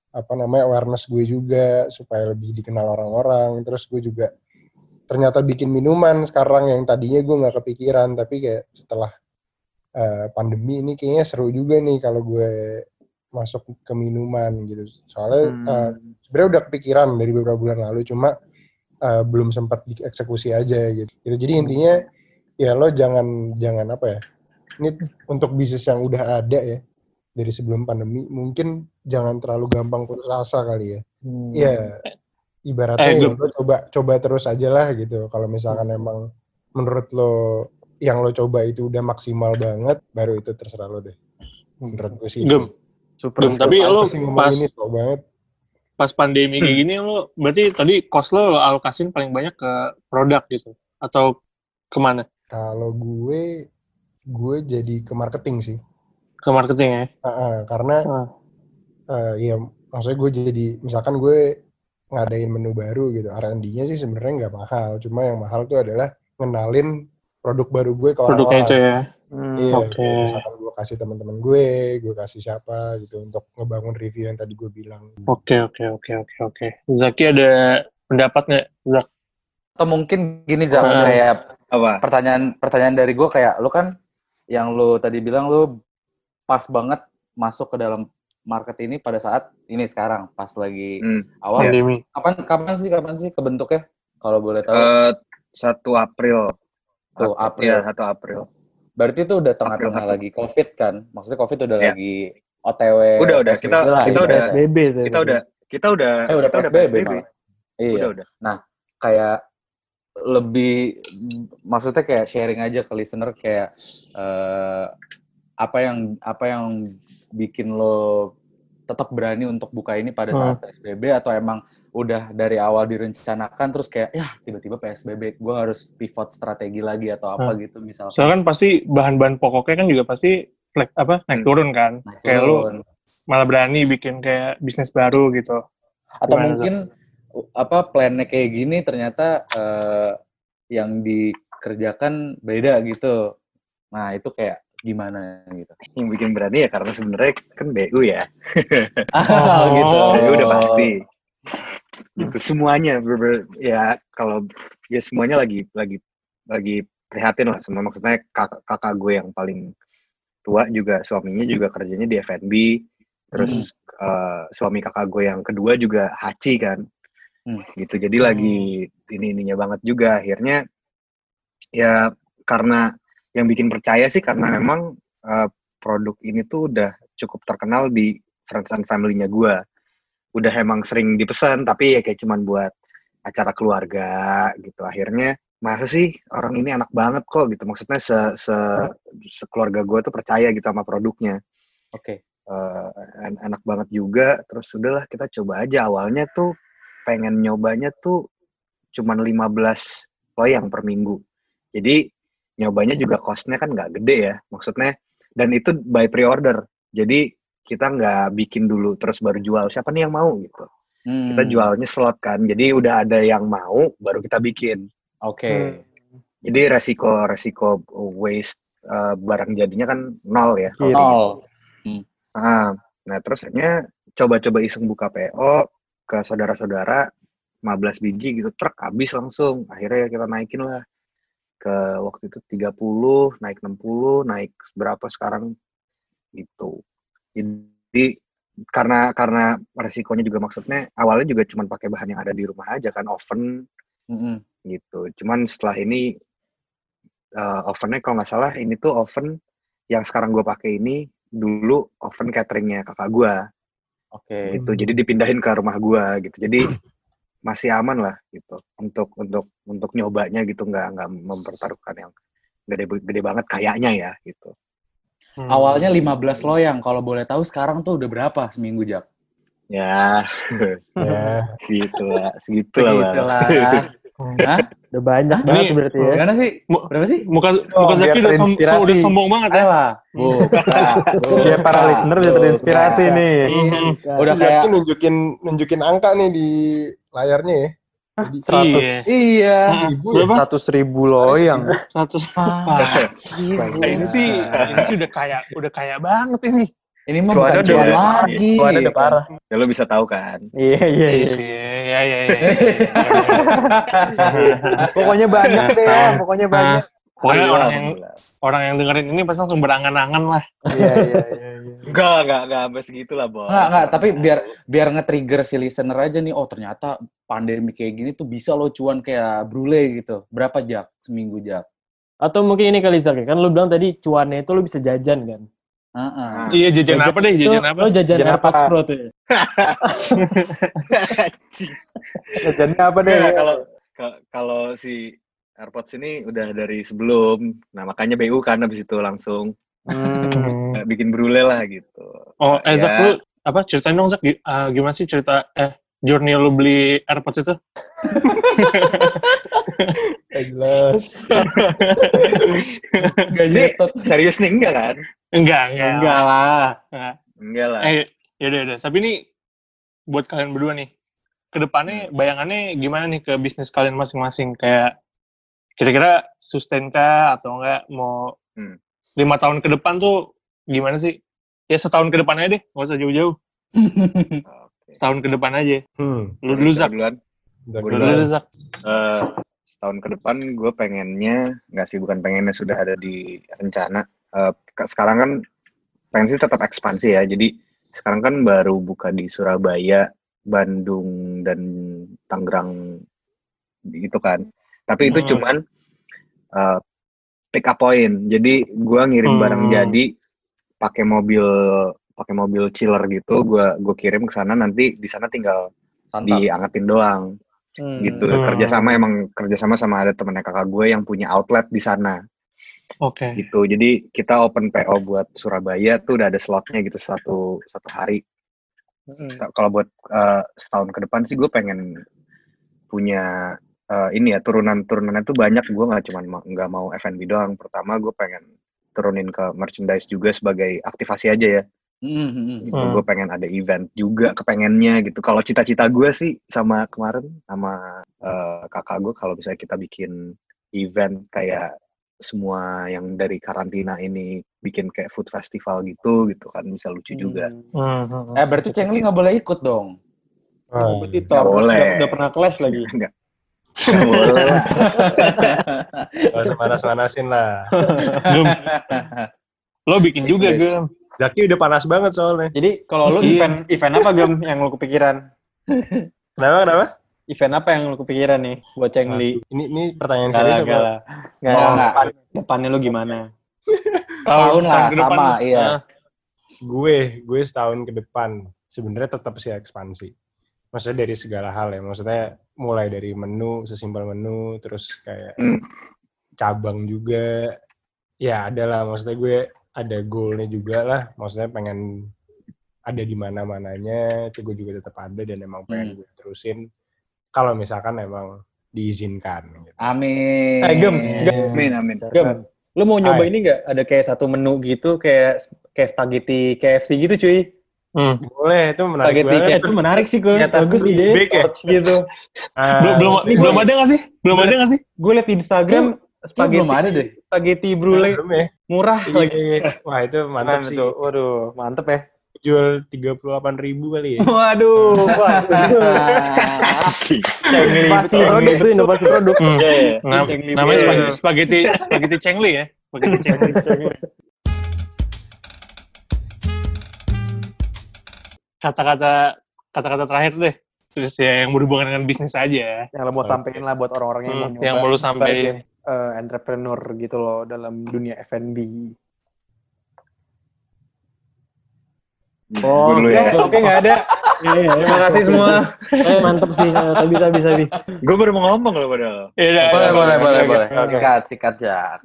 apa namanya awareness gue juga supaya lebih dikenal orang-orang terus gue juga ternyata bikin minuman sekarang yang tadinya gue nggak kepikiran tapi kayak setelah eh, pandemi ini kayaknya seru juga nih kalau gue masuk ke minuman gitu soalnya Hmm. eh, sebenarnya udah kepikiran dari beberapa bulan lalu cuma eh, belum sempat dieksekusi aja gitu. gitu jadi intinya ya lo jangan jangan apa ya ini untuk bisnis yang udah ada ya dari sebelum pandemi mungkin jangan terlalu gampang putus asa kali ya Hmm. Iya, ibaratnya Eh, ya lo coba coba terus aja lah gitu. Kalau misalkan emang menurut lo yang lo coba itu udah maksimal banget, baru itu terserah lo deh. Menurut gue sih. Gem, Super. Gem, tapi lo pas ini banget. pas pandemi kayak gini lo berarti tadi cost lo lo alokasin paling banyak ke produk gitu atau ke mana? Kalau gue, gue jadi ke marketing sih. Ke marketing ya? Ah, ah, karena Ah. eh, ya maksudnya gue jadi misalkan gue ngadain menu baru gitu. R&D-nya sih sebenarnya nggak mahal. Cuma yang mahal tuh adalah ngenalin produk baru gue ke Produknya orang-orang. itu ya? Hmm. Iya, Oke. kayak misalkan gue kasih teman-teman gue, gue kasih siapa gitu untuk ngebangun review yang tadi gue bilang. Oke, oke, oke, oke, oke. Zaki ada pendapat nggak? Zak? Atau mungkin gini Zak, Ah. kayak Apa? pertanyaan pertanyaan dari gue kayak lu kan yang lu tadi bilang lu pas banget masuk ke dalam market ini pada saat ini sekarang pas lagi Hmm. awal Pandemi. kapan kapan sih kapan sih kebentuknya kalau boleh tahu Eh, 1 April. Tuh, Ap- April. Iya, 1 April. berarti itu udah tengah-tengah lagi covid kan maksudnya covid udah Ya. lagi OTW Udah, udah. PSBB Kita- lah, kita udah- ibaratnya. PSBB tuh. Kita udah kita udah eh udah kita PSBB, malah iya Udah, udah. kayak lebih maksudnya kayak sharing aja ke listener kayak eh, apa yang apa yang bikin lo tetap berani untuk buka ini pada saat PSBB atau emang udah dari awal direncanakan terus kayak ya tiba-tiba PSBB gue harus pivot strategi lagi atau apa gitu misalnya Soalnya kan pasti bahan-bahan pokoknya kan juga pasti flex, apa naik Hmm. turun kan. naik kayak lu turun. malah berani bikin kayak bisnis baru gitu. atau Gimana, mungkin u- apa plannya kayak gini ternyata eh, yang dikerjakan beda gitu nah itu kayak gimana gitu Yang bikin berani ya karena sebenarnya kan BU ya. ah gitu Oh. BU udah pasti. Gitu semuanya bener-bener ya kalau ya semuanya lagi lagi lagi prihatin lah semua maksudnya kakak, kakak gue yang paling tua juga suaminya juga kerjanya di F&B terus eh, suami kakak gue yang kedua juga haji kan Hmm. gitu jadi lagi ini ininya banget juga akhirnya ya karena yang bikin percaya sih karena memang eh, produk ini tuh udah cukup terkenal di friends and family-nya gue udah emang sering dipesan tapi ya kayak cuman buat acara keluarga gitu. Akhirnya masa sih orang ini enak banget kok? Gitu. Maksudnya se, se sekeluarga gue tuh percaya gitu sama produknya. Oke. Eh, en- enak banget juga. Terus udahlah kita coba aja. Awalnya tuh pengen nyobanya tuh cuman 15 loyang per minggu. Jadi nyobanya juga costnya kan nggak gede ya maksudnya dan itu by pre-order jadi kita nggak bikin dulu terus baru jual siapa nih yang mau gitu Hmm. kita jualnya slot kan jadi udah ada yang mau baru kita bikin Oke. jadi resiko resiko waste eh, barang jadinya kan nol ya kalau Kiri. Nol. Ah, nah terus akhirnya coba-coba iseng buka PO ke saudara-saudara 15 biji gitu truk habis langsung akhirnya kita naikin lah ke waktu itu 30 naik 60 naik berapa sekarang? Gitu. Jadi karena karena resikonya juga maksudnya awalnya juga cuma pakai bahan yang ada di rumah aja kan oven. Mm-mm. gitu. Cuman setelah ini eh, ovennya kalau nggak salah ini tuh oven yang sekarang gue pakai ini dulu oven cateringnya kakak gue Oke. gitu. Jadi dipindahin ke rumah gue gitu. Jadi masih aman lah gitu untuk untuk untuk nyobanya gitu nggak nggak mempertaruhkan yang gede gede banget kayaknya ya gitu Hmm. Awalnya 15 loyang. Kalau boleh tahu sekarang tuh udah berapa seminggu, Jak? ya Ya. segitu lah segitu lah Segitu Bang. lah. Hah? Udah banyak Ini- banget berarti ya. Gimana sih? Berapa sih? Muka, Oh, muka Zaki udah, som- terinspirasi. udah sombong banget ya. Lah. Bukan. Biar para listener bisa terinspirasi nih. Udah Zaki kayak nunjukin nunjukin angka nih di layarnya ya. Jadi Iya. iya. ribu? Seratus ribu loyang. 100. Ah, Nah, ini sih ini sih udah kayak udah kayak banget ini. Ini mah bukan cuan lagi. Cuannya udah parah. ya lo bisa tahu kan Iya iya Iya iya. sih. Ya ya ya. Pokoknya banyak deh ya, pokoknya banyak. Pokoknya Alhamdulillah, orang yang orang yang dengerin ini pasti langsung berangan-angan lah. Iya iya iya. Enggak enggak enggak sampai segitu lah bos Enggak, enggak, tapi biar biar nge-trigger si listener aja nih, oh ternyata pandemi kayak gini tuh bisa lo cuan kayak brule gitu. Berapa jak seminggu jak? Atau mungkin ini kali Zak, ya, kan lu bilang tadi cuannya itu lu bisa jajan kan? Heeh. Iya jajan apa deh? Itu Jajan apa? Lu jajan Jajan apa? Pro tuh ya? Jadi apa deh? Enggak, kalau ka- kalau si AirPods ini udah dari sebelum, nah makanya BU kan habis itu langsung Hmm. eh, bikin brule lah gitu. Oh, eh Zak, Ya. lu apa ceritain dong Zak, ah, gimana sih cerita eh journey lu beli AirPods itu? Nggak jelas. Gak nyetot. serius nih enggak kan? Enggak, enggak. Enggak lah. Enggak. Enggak lah. Eh, yaudah, yaudah. Tapi ini buat kalian berdua nih, ke depannya bayangannya gimana nih ke bisnis kalian masing-masing? Kayak kira-kira sustain kah atau enggak mau Hmm. Lima tahun ke depan tuh gimana sih? Ya setahun ke depan aja deh, nggak usah jauh-jauh. Oke. Setahun ke depan aja. Hmm. Lu dulu Zak, duluan. Duluan. dulu Zak. Eh, setahun ke depan gue pengennya nggak sih bukan pengennya sudah ada di rencana. Eh, ke- sekarang kan pengen sih tetap ekspansi ya. Jadi sekarang kan baru buka di Surabaya, Bandung dan Tangerang gitu kan. Tapi itu Hmm. cuman eh, pick up point. Jadi gua ngirim barang Hmm. jadi pakai mobil pakai mobil chiller gitu. Gua gue kirim ke sana nanti di sana tinggal Santap. diangetin doang Hmm. gitu Hmm. kerjasama emang kerjasama sama ada temennya kakak gue yang punya outlet di sana Oke. gitu jadi kita open PO buat Surabaya tuh udah ada slotnya gitu satu satu hari Hmm. kalau buat eh, setahun ke depan sih gue pengen punya eh, ini ya turunan turunannya tuh banyak gue nggak cuman ma- nggak mau F&B doang pertama gue pengen turunin ke merchandise juga sebagai aktivasi aja ya Mm, mm, mm. gitu. Hmm. Gue pengen ada event juga, kepengennya gitu. Kalau cita-cita gue sih sama kemarin sama eh, kakak gue kalau misalnya kita bikin event kayak semua yang dari karantina ini bikin kayak food festival gitu gitu kan bisa lucu juga. Hmm, hmm, hmm. Eh berarti Cengli nggak boleh ikut dong. Berarti Nggak Thor boleh. udah, udah pernah clash lagi. Enggak. Nggak usah manas-manasin lah. Gem. Lo bikin juga, Iya. Gem. Zaki udah panas banget soalnya. Jadi kalau lu Iya. event event apa gem yang lu kepikiran? Kenapa, kenapa? Event apa yang lu kepikiran nih buat Chengli? Ini ini pertanyaan serius apa? lah. Enggak, Oh, enggak. depan- depannya lu gimana? Tahun lah, ke depan. sama, iya. Ah, Gue, gue setahun ke depan sebenarnya tetap sih ekspansi. Maksudnya dari segala hal ya. Maksudnya mulai dari menu, sesimpel menu, terus kayak Hmm. cabang juga. Ya ada lah, maksudnya gue ada goalnya juga lah. Maksudnya pengen ada di mana-mananya, itu gue juga tetap ada dan emang pengen Hmm. gue terusin. Kalau misalkan emang diizinkan. Gitu. Amin. Eh, Gem, Gem. Amin, amin. Gem, lu mau nyoba Hai. ini nggak? Ada kayak satu menu gitu, kayak kayak spaghetti KFC gitu, cuy. Hmm. Boleh, itu menarik Spaghetti banget. kayak- Itu menarik sih, gue. Bagus ide. big ya. gitu. Ah, belum belum ini belum ada nggak sih? Belum ada nggak sih? Gue liat di Instagram spaghetti belum ada deh. spaghetti brulee ya? murah Iya, lagi. iya, iya. Wah itu mantap Mantap sih. tuh. Waduh, mantep ya. Jual 38 ribu kali ya. Waduh, Inovasi produk tuh, inovasi produk. Hmm. Namanya Brulee. spaghetti spaghetti spaghetti cengli ya. Spaghetti cengli. Kata-kata kata-kata terakhir deh. Terus ya yang berhubungan dengan bisnis aja. yang lo mau sampein lah buat orang-orang yang mau Hmm, nyoba yang mau lu sampein. eh, entrepreneur gitu loh dalam dunia F&B. Oh, dulu Oke, ya. oke nggak ada. Iya, iya. Terima kasih semua. Eh, mantep sih. Eh, Sabi, sabi, sabi. Gue baru mau ngomong loh padahal. Iya, iya, Boleh, iya. boleh, boleh, boleh. Sikat, sikat, Jak.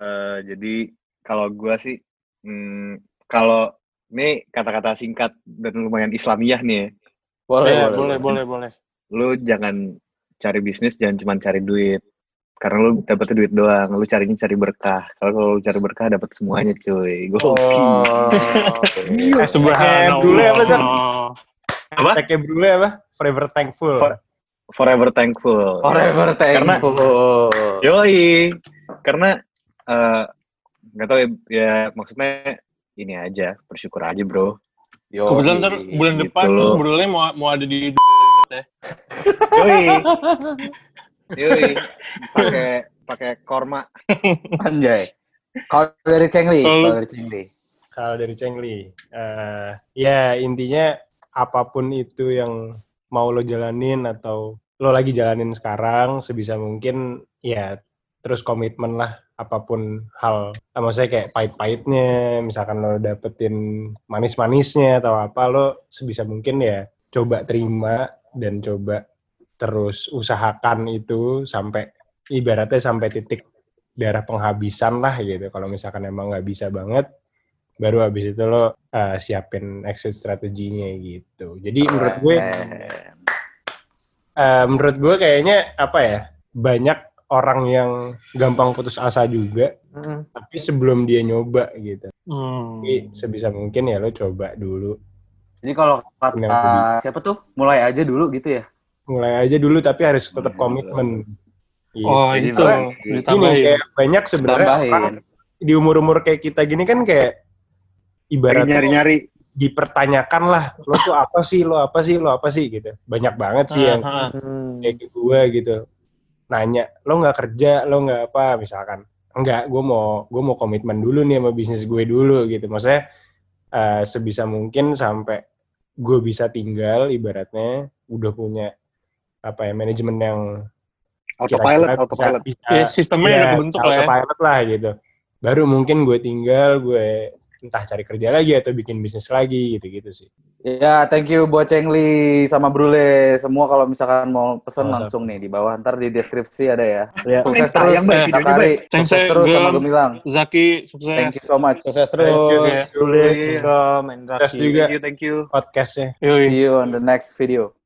Eh, jadi kalau gue sih, hmm, kalau ini kata-kata singkat dan lumayan Islamiah nih ya. Boleh, Iya, boleh. boleh, boleh, boleh. Lu jangan cari bisnis, jangan cuma cari duit. Karena lu dapetnya duit doang, lu carinya cari berkah. Kalau lu cari berkah dapat semuanya cuy. Gue Oh. Subhanallah. Dulu apa, Zak? Apa? Tagnya Brule apa? Forever thankful. For- forever thankful. Forever Karena- thankful. Yoi, karena eh, nggak tahu ya, ya maksudnya ini aja bersyukur aja bro. Yo, Kebetulan ntar bulan gitu depan loh. Brule mau mau ada di Yoi, yoi, pakai pakai korma. Anjay. Kalau dari Cengli, Kalau- dari Cengli. Kalau dari Chengli, eh, ya intinya apa pun itu yang mau lo jalanin atau lo lagi jalanin sekarang sebisa mungkin ya terus komitmen lah apa pun hal eh, maksudnya kayak pahit-pahitnya misalkan lo dapetin manis-manisnya atau apa lo sebisa mungkin ya coba terima dan coba terus usahakan itu sampai ibaratnya sampai titik darah penghabisan lah gitu. Kalau misalkan emang nggak bisa banget baru habis itu lo uh, siapin exit strateginya gitu. Jadi menurut gue uh, menurut gue kayaknya apa ya banyak orang yang gampang putus asa juga Mm. tapi sebelum dia nyoba gitu Hmm. jadi sebisa mungkin ya lo coba dulu Jadi kalau kata siapa tuh, mulai aja dulu gitu ya. mulai aja dulu tapi harus tetap komitmen Gitu. Oh, itu. Ditambahin. kayak banyak sebenarnya orang di umur-umur kayak kita gini kan kayak ibaratnya nyari-nyari. dipertanyakan lah lo tuh apa sih lo apa sih lo apa sih gitu banyak banget sih yang. Hmm. kayak gue gitu nanya lo nggak kerja lo nggak apa misalkan enggak gue mau gue mau komitmen dulu nih sama bisnis gue dulu gitu maksudnya eh, sebisa mungkin sampai gue bisa tinggal ibaratnya udah punya apa ya manajemen yang Autopilot, kira-kira autopilot. bisa, Ya, sistemnya Iya, udah kebentuk lah ya. autopilot lah gitu baru mungkin gue tinggal gue entah cari kerja lagi atau bikin bisnis lagi gitu-gitu sih Ya, thank you buat Cengli sama Brule. Semua kalau misalkan mau pesen Sama-sama. langsung nih di bawah. Ntar di deskripsi ada ya. Ya. Sukses terus, Kak Ari. Sukses terus sama Gem. Gemilang. Zaki Thank sukses. you so much. Sukses Thank you, terus. ya. Sulit, Gem, Terus juga Thank you, thank you. podcastnya. See you on the next video.